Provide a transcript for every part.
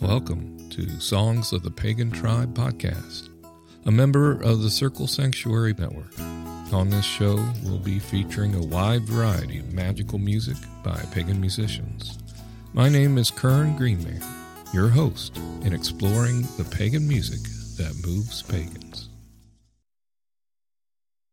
Welcome to Songs of the Pagan Tribe podcast, a member of the Circle Sanctuary Network. On this show, we'll be featuring a wide variety of magical music by pagan musicians. My name is Kern Greenman, your host in exploring the pagan music that moves pagans.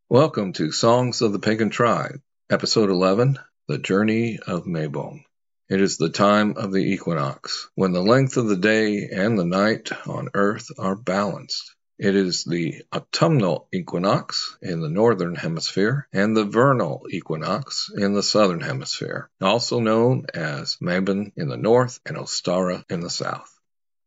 Welcome to Songs of the Pagan Tribe, Episode 11 The Journey of Mabon. It is the time of the equinox, when the length of the day and the night on earth are balanced. It is the autumnal equinox in the northern hemisphere and the vernal equinox in the southern hemisphere, also known as Mabon in the north and Ostara in the south.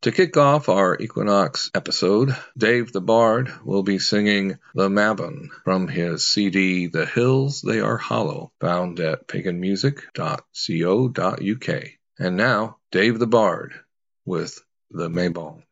To kick off our equinox episode, Dave the Bard will be singing The Mabon from his CD The Hills They Are Hollow, found at paganmusic.co.uk. And now, Dave the Bard with The Mabon.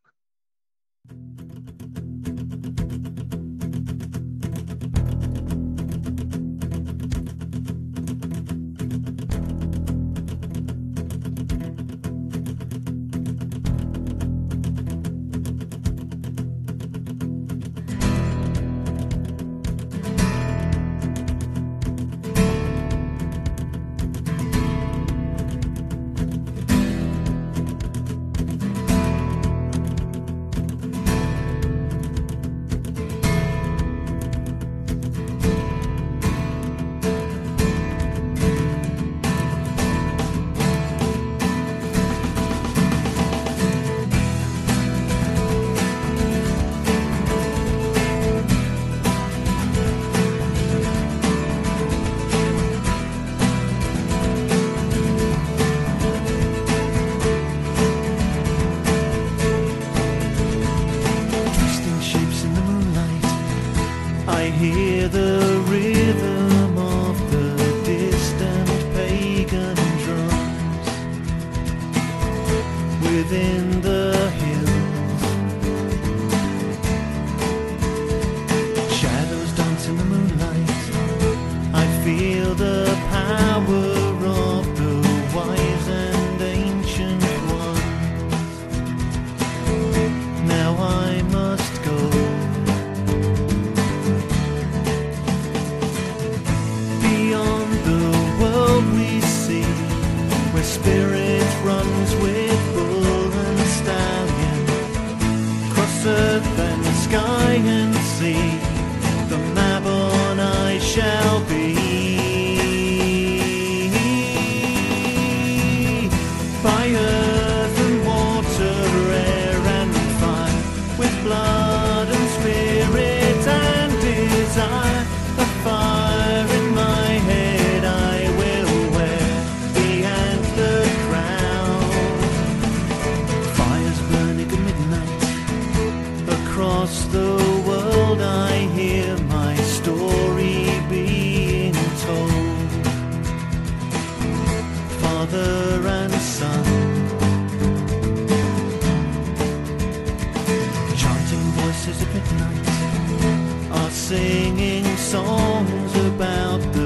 Within the singing songs about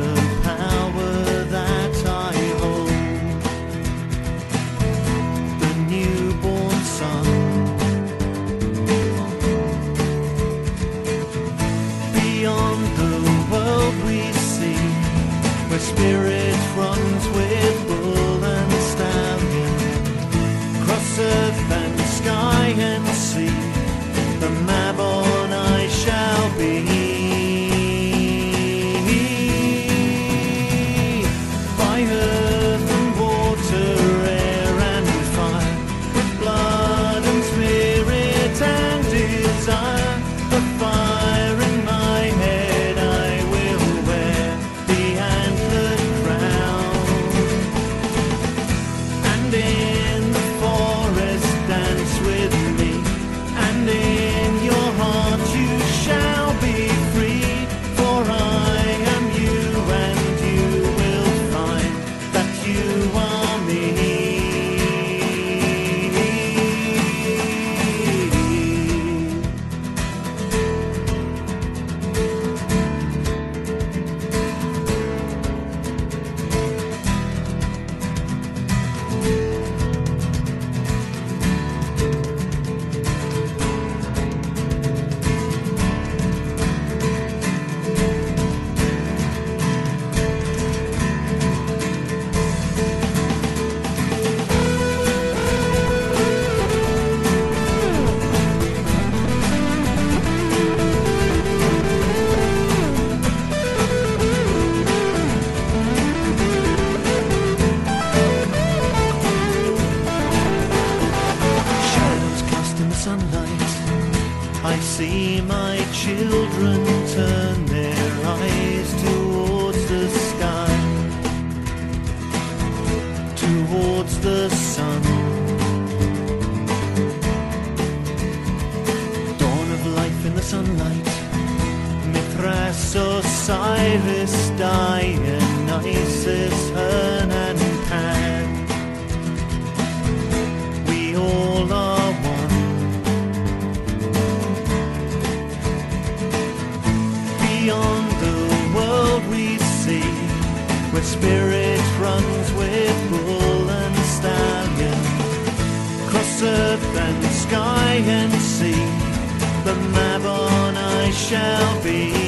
shall be.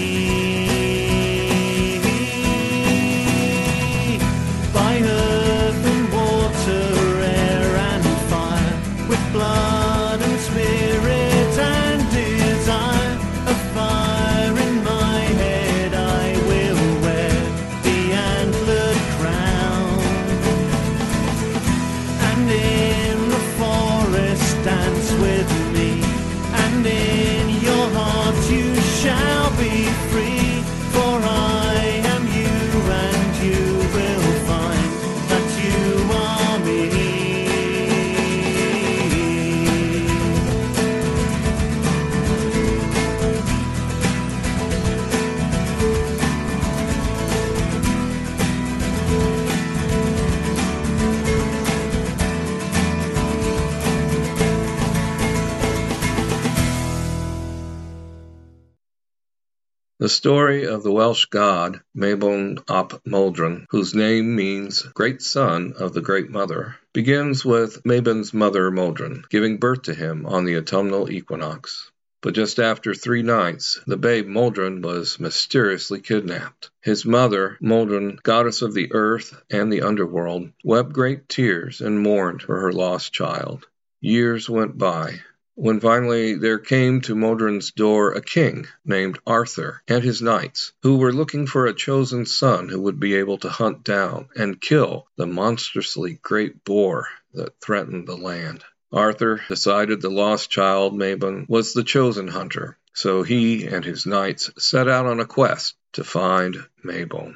The story of the Welsh god Mabon ap Modron, whose name means great son of the Great Mother, begins with Mabon's mother Modron giving birth to him on the autumnal equinox. But just after three nights, the babe Modron was mysteriously kidnapped. His mother, Modron, goddess of the earth and the underworld, wept great tears and mourned for her lost child. Years went by, when finally there came to Modron's door a king named Arthur and his knights, who were looking for a chosen son who would be able to hunt down and kill the monstrously great boar that threatened the land. Arthur decided the lost child Mabon was the chosen hunter, so he and his knights set out on a quest to find Mabon.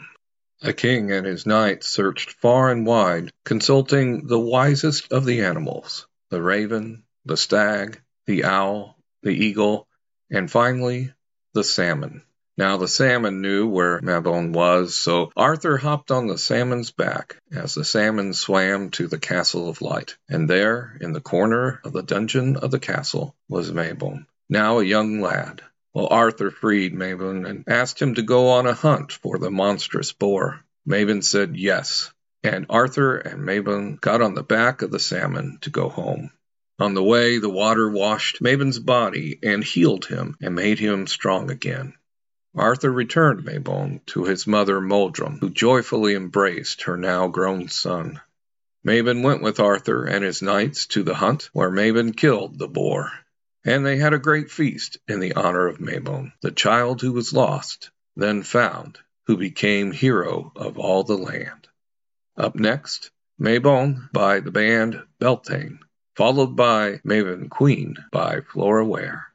The king and his knights searched far and wide, consulting the wisest of the animals the raven, the stag, the owl, the eagle, and finally the salmon. Now the salmon knew where Mabon was, so Arthur hopped on the salmon's back as the salmon swam to the castle of light. And there, in the corner of the dungeon of the castle, was Mabon, now a young lad. Well, Arthur freed Mabon and asked him to go on a hunt for the monstrous boar. Mabon said yes, and Arthur and Mabon got on the back of the salmon to go home. On the way, the water washed Mabon's body and healed him and made him strong again. Arthur returned Mabon to his mother Modron, who joyfully embraced her now grown son. Mabon went with Arthur and his knights to the hunt, where Mabon killed the boar. And they had a great feast in the honor of Mabon, the child who was lost, then found, who became hero of all the land. Up next, Mabon by the band Belthain, followed by Mabon Queen by Flora Ware.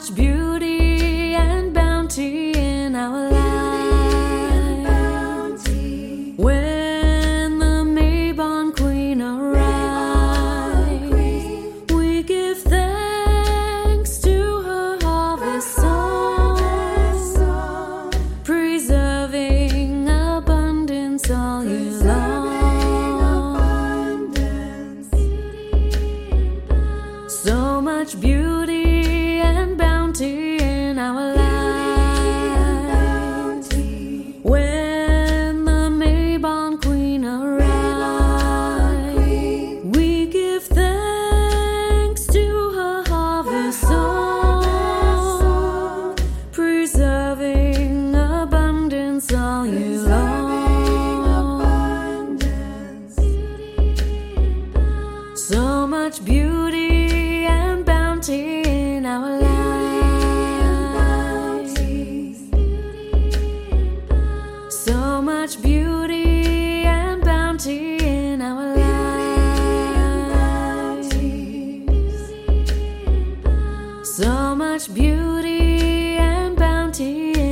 Much beauty So much beauty and bounty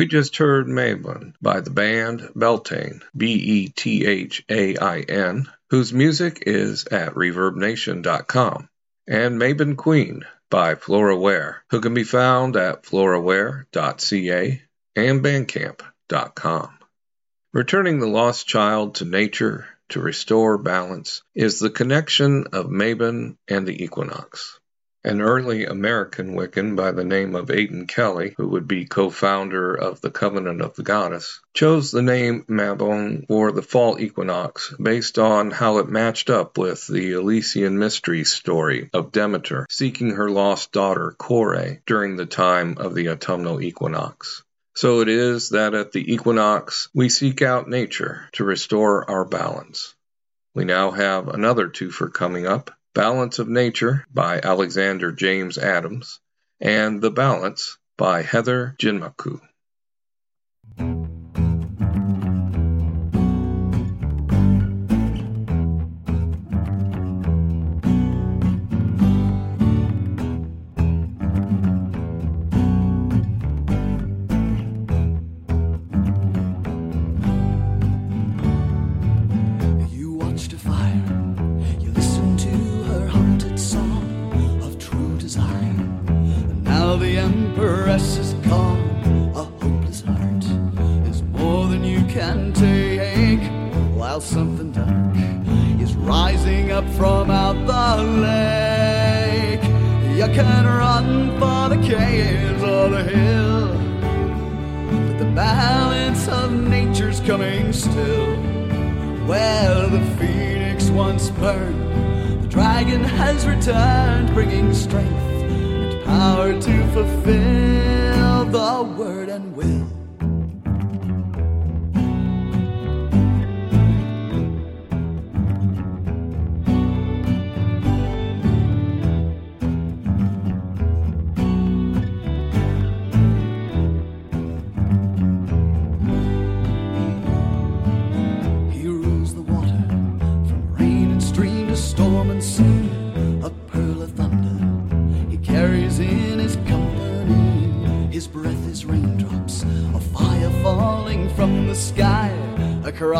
We just heard Mabon by the band Belthain, B E T H A I N, whose music is at reverbnation.com, and Mabon Queen by Flora Ware, who can be found at floraware.ca and bandcamp.com. Returning the lost child to nature to restore balance is the connection of Mabon and the equinox. An early American Wiccan by the name of Aidan Kelly, who would be co founder of the Covenant of the Goddess, chose the name Mabon for the fall equinox based on how it matched up with the Eleusinian mystery story of Demeter seeking her lost daughter Kore during the time of the autumnal equinox. So it is that at the equinox we seek out nature to restore our balance. We now have another twofer coming up Balance of Nature by Alexander James Adams, and The Balance by Heather Jinmaku.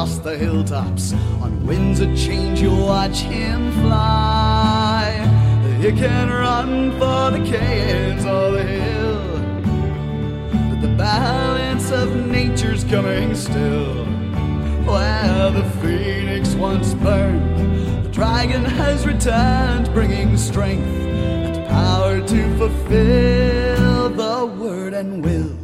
Across the hilltops. On winds of change, you watch him fly. He can run for the caves or the hill, but the balance of nature's coming still. Where the phoenix once burned, the dragon has returned, bringing strength and power to fulfill the word and will.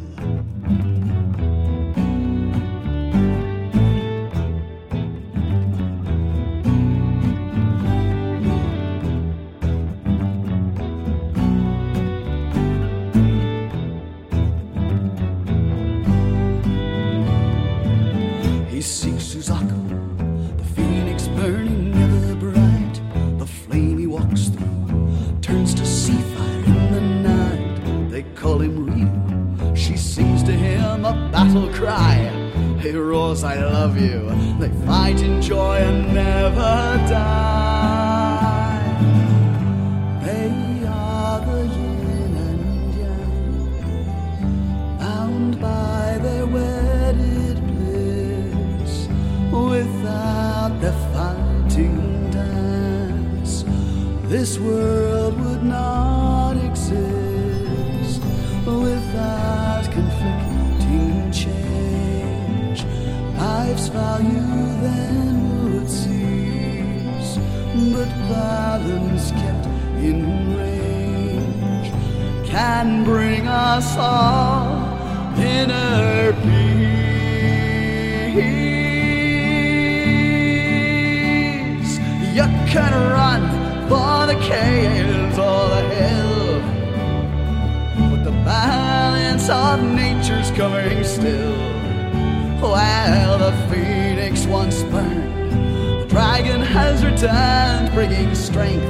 Returned, bringing strength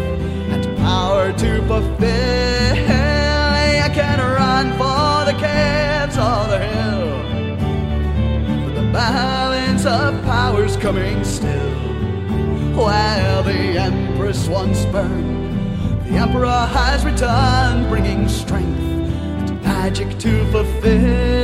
and power to fulfill. You can run for the caves or the hill, but the balance of power's coming still. While the empress once burned, the emperor has returned, bringing strength and magic to fulfill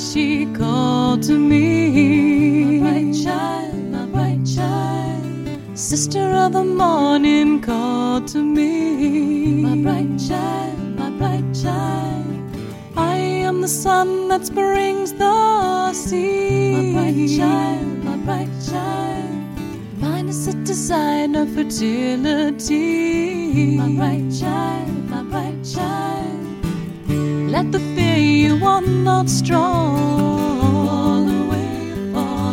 she called to me. My bright child, my bright child. Sister of the morning called to me. My bright child, my bright child. I am the sun that springs the sea. My bright child, my bright child. Mine is a design of fertility. My bright child, my bright child. Let the are not strong fall away,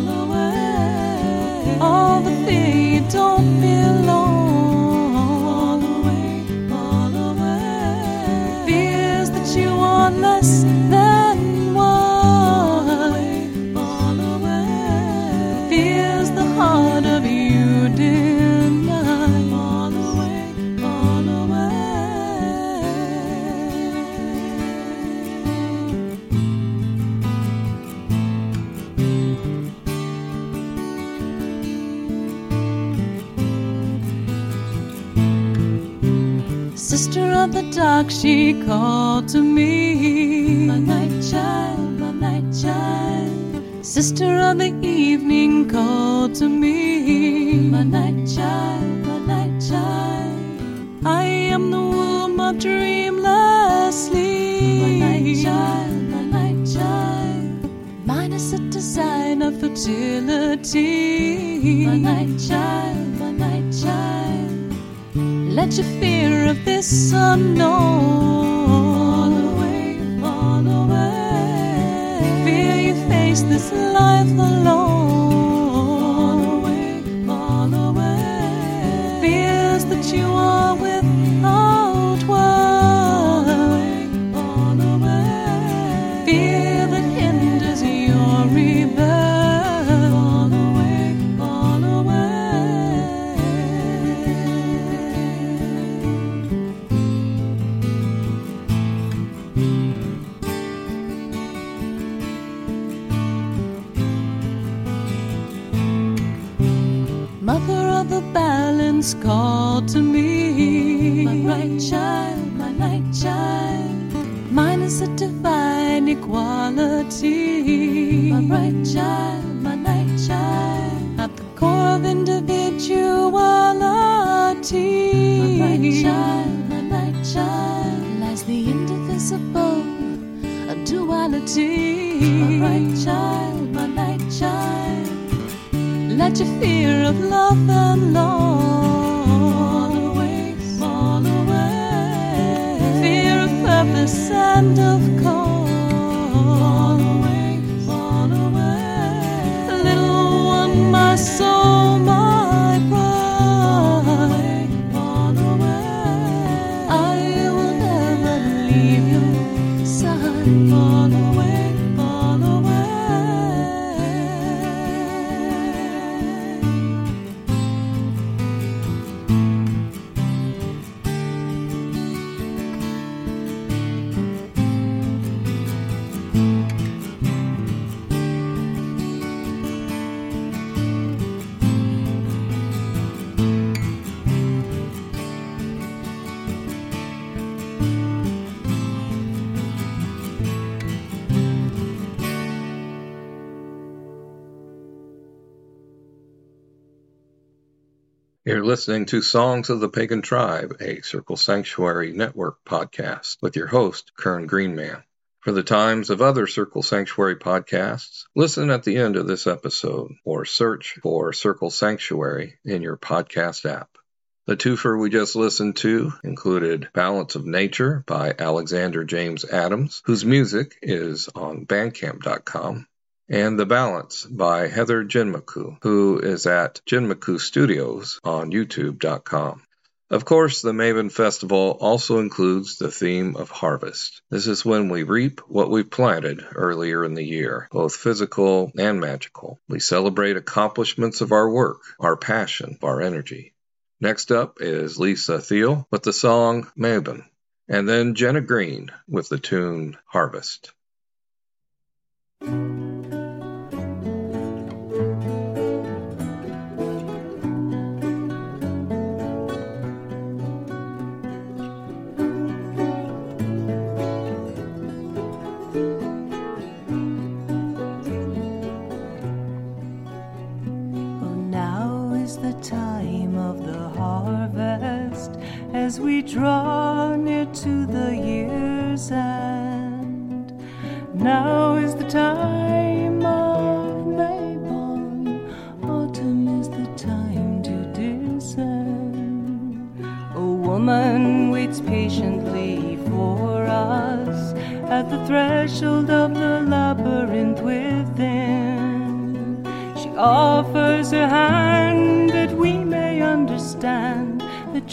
away. All the fear you don't belong she called to me. My night child, my night child. Sister of the evening called to me. My night child, my night child. I am the womb of dreamless sleep. My night child, my night child. Mine is a design of fertility. My night child, my night child. Let your fear of this unknown You're listening to Songs of the Pagan Tribe, a Circle Sanctuary Network podcast with your host, Kern Greenman. For the times of other Circle Sanctuary podcasts, listen at the end of this episode or search for Circle Sanctuary in your podcast app. The twofer we just listened to included Balance of Nature by Alexander James Adams, whose music is on bandcamp.com, and The Balance by Heather Jinmaku, who is at Jinmaku Studios on YouTube.com. Of course, the Mabon Festival also includes the theme of harvest. This is when we reap what we planted earlier in the year, both physical and magical. We celebrate accomplishments of our work, our passion, our energy. Next up is Lisa Thiel with the song Mabon, and then Jenna Green with the tune Harvest. As we draw near to the year's end. Now is the time of Mabon, autumn is the time to descend. A woman waits patiently for us at the threshold of the labyrinth within. She offers her hand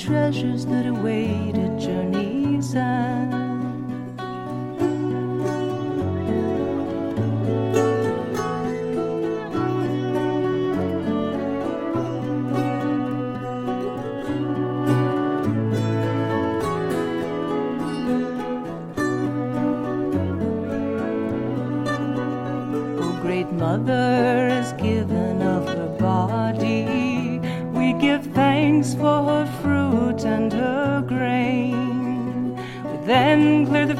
treasures that await a journey's end. O oh, great mother has given of her body. We give thanks for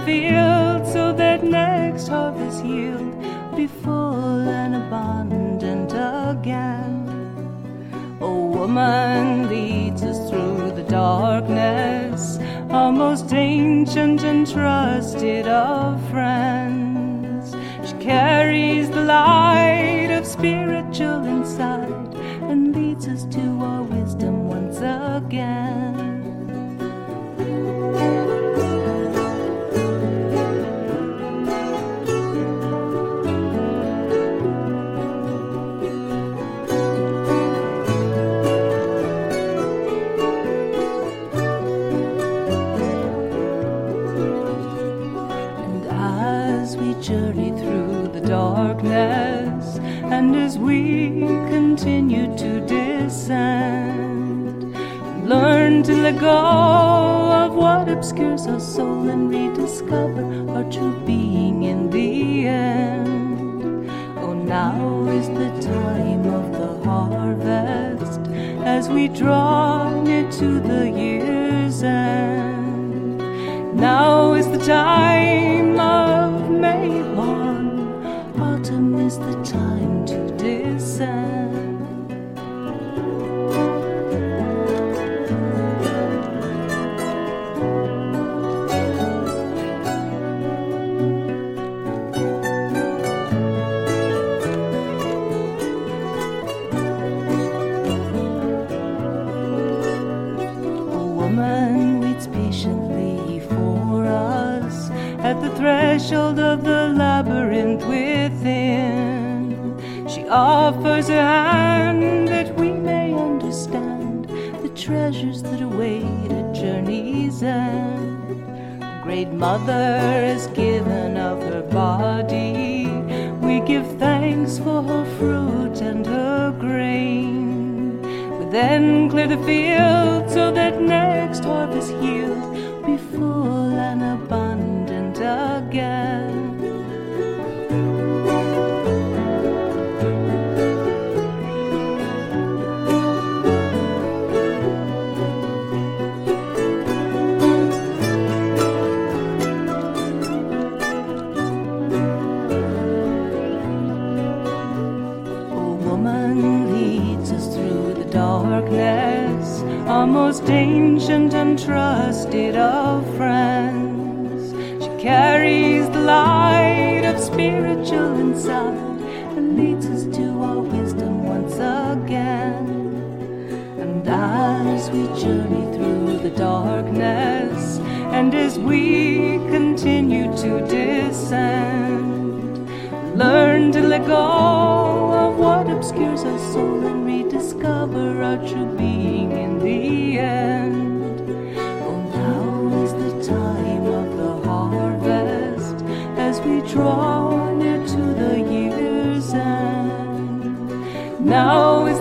field so that next harvest yield be full and abundant again. O woman leads us through the darkness, our most ancient and trusted of friends. She carries the light of spiritual insight and leads us to our wisdom once again. Let go of what obscures our soul and rediscover our true being in the end. Oh, now is the time of the harvest as we draw near to the year's end. Now is the time of May one, autumn is the time to descend. Offers a hand that we may understand the treasures that await a journey's end. Great Mother has given of her body. We give thanks for her fruit and her grain. We then clear the field so that next woman leads us through the darkness, our most ancient and trusted of friends. She carries the light of spiritual insight and leads us to our wisdom once again. And as we journey through the darkness, and as we continue to descend, learn to let go obscures our soul and rediscover our true being in the end. Oh, now is the time of the harvest as we draw near to the year's end. Now is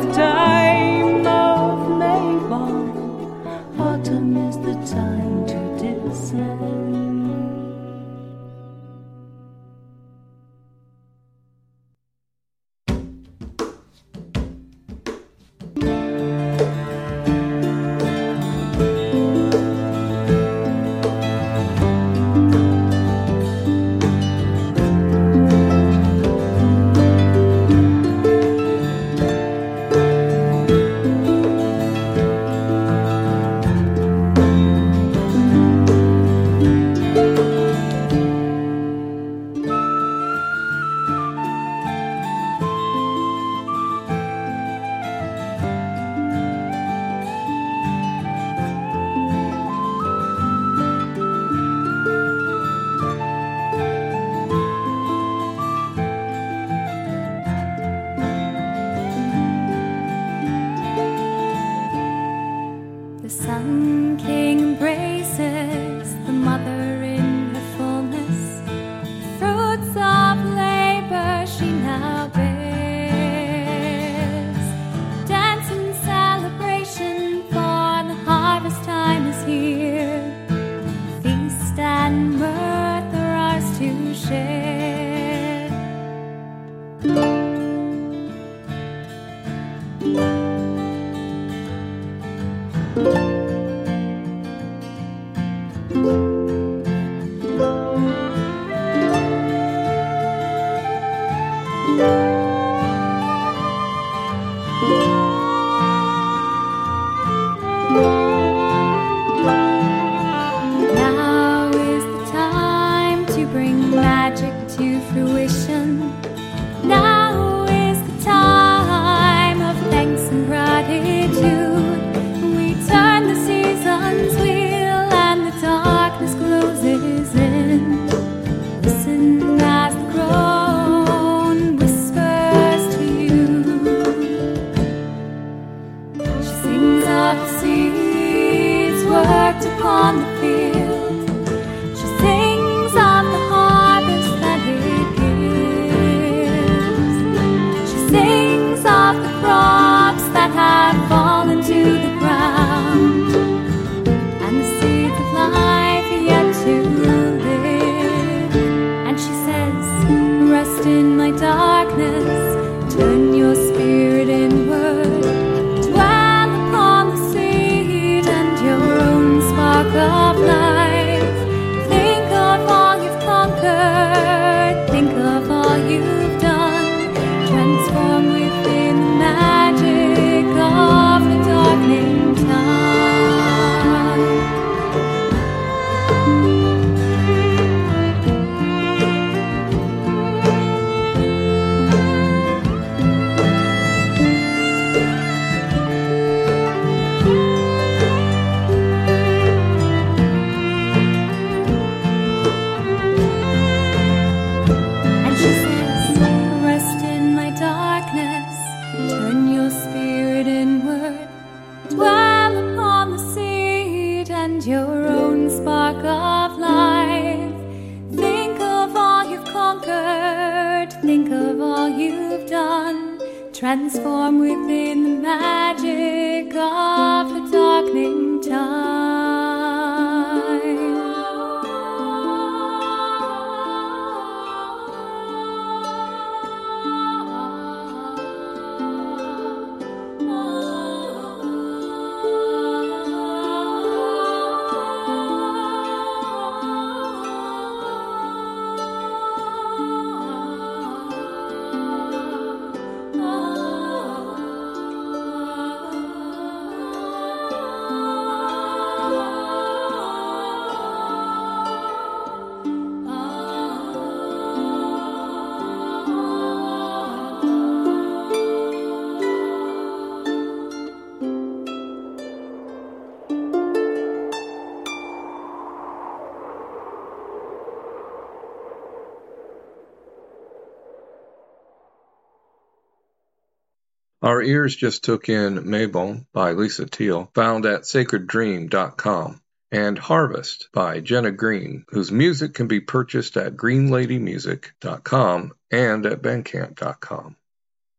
Our ears just took in Mabon by Lisa Thiel, found at sacreddream.com, and Harvest by Jenna Greene, whose music can be purchased at greenladymusic.com and at bandcamp.com.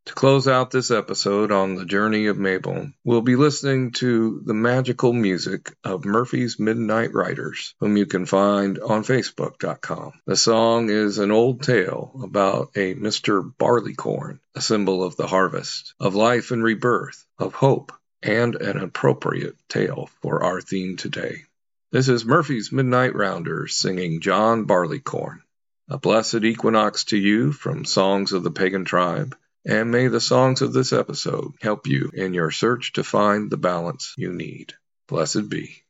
To close out this episode on the journey of Mabon, we'll be listening to the magical music of Murphy's Midnight Rounders, whom you can find on Facebook.com. The song is an old tale about a Mr. Barleycorn, a symbol of the harvest, of life and rebirth, of hope, and an appropriate tale for our theme today. This is Murphy's Midnight Rounders singing John Barleycorn. A blessed equinox to you from Songs of the Pagan Tribe and may the songs of this episode help you in your search to find the balance you need. Blessed be.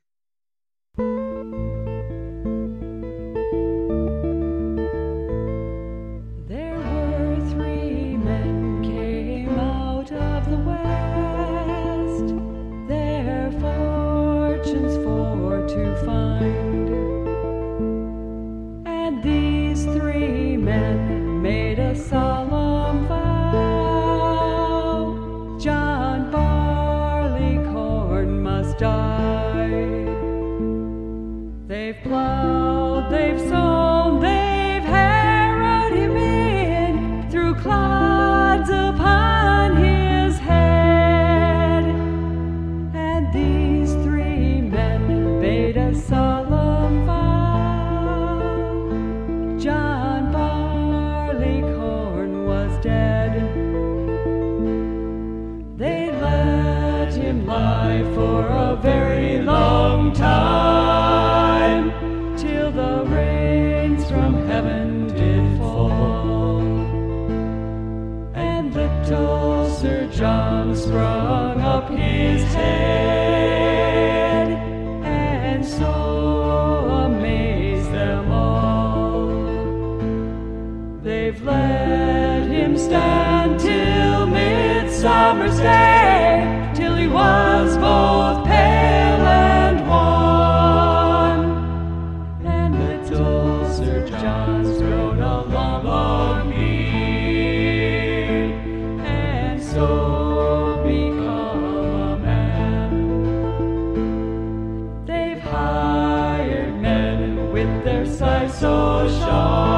Sharp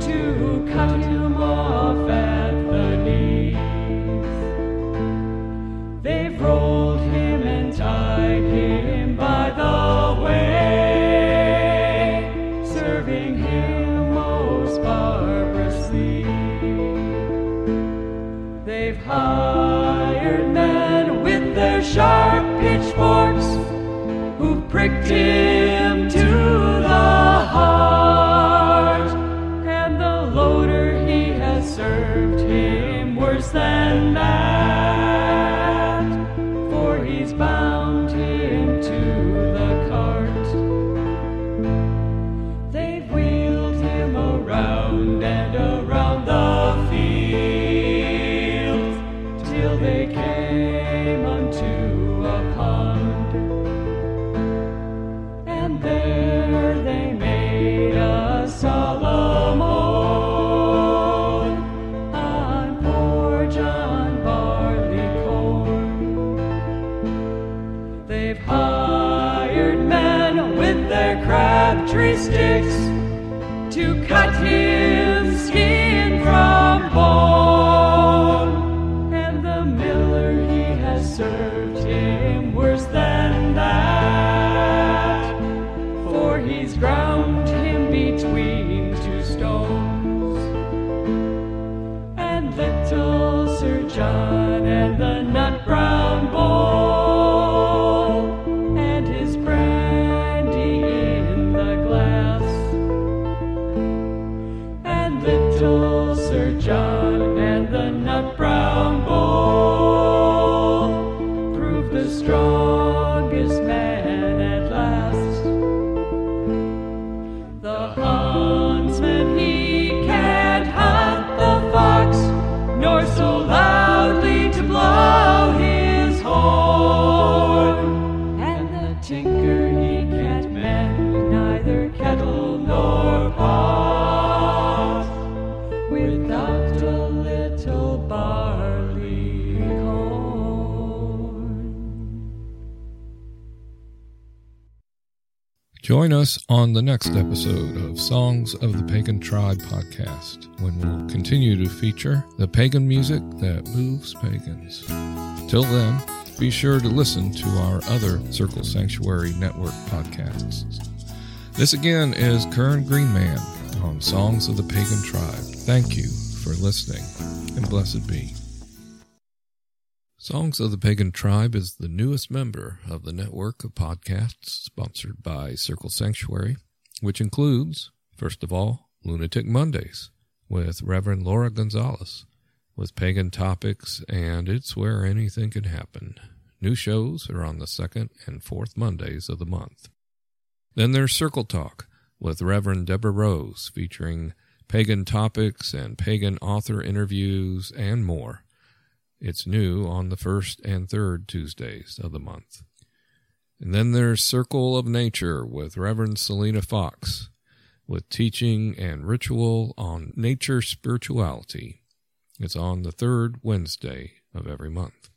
to cut him off at the knees. They've rolled him and tied him by the way, serving him most barbarously. They've hired men with their sharp pitchforks who pricked him Join us on the next episode of Songs of the Pagan Tribe podcast, when we'll continue to feature the pagan music that moves pagans. Till then, be sure to listen to our other Circle Sanctuary Network podcasts. This again is Kern Greenman on Songs of the Pagan Tribe. Thank you for listening, and blessed be. Songs of the Pagan Tribe is the newest member of the network of podcasts sponsored by Circle Sanctuary, which includes, first of all, Lunatic Mondays with Reverend Laura Gonzalez, with pagan topics, and it's where anything can happen. New shows are on the second and fourth Mondays of the month. Then there's Circle Talk with Reverend Deborah Rose, featuring pagan topics and pagan author interviews and more. It's new on the first and third Tuesdays of the month. And then there's Circle of Nature with Reverend Selena Fox, with teaching and ritual on nature spirituality. It's on the third Wednesday of every month.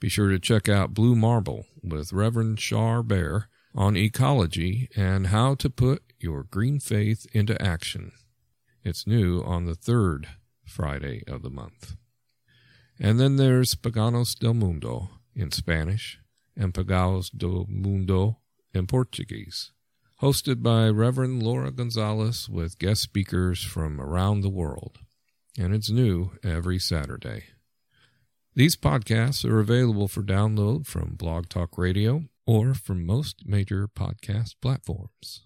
Be sure to check out Blue Marble with Reverend Shar Bear on ecology and how to put your green faith into action. It's new on the third Friday of the month. And then there's Paganos del Mundo in Spanish and Pagaos do Mundo in Portuguese, hosted by Reverend Laura Gonzalez with guest speakers from around the world. And it's new every Saturday. These podcasts are available for download from Blog Talk Radio or from most major podcast platforms.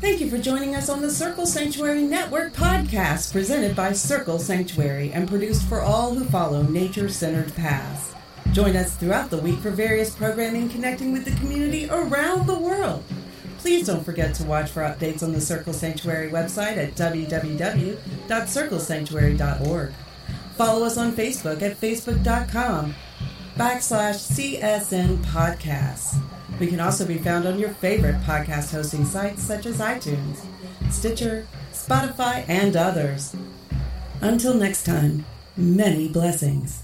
Thank you for joining us on the Circle Sanctuary Network podcast presented by Circle Sanctuary and produced for all who follow nature centered paths. Join us throughout the week for various programming connecting with the community around the world. Please don't forget to watch for updates on the Circle Sanctuary website at www.circlesanctuary.org. Follow us on Facebook at facebook.com backslash CSN podcasts. We can also be found on your favorite podcast hosting sites such as iTunes, Stitcher, Spotify, and others. Until next time, many blessings.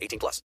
18 plus.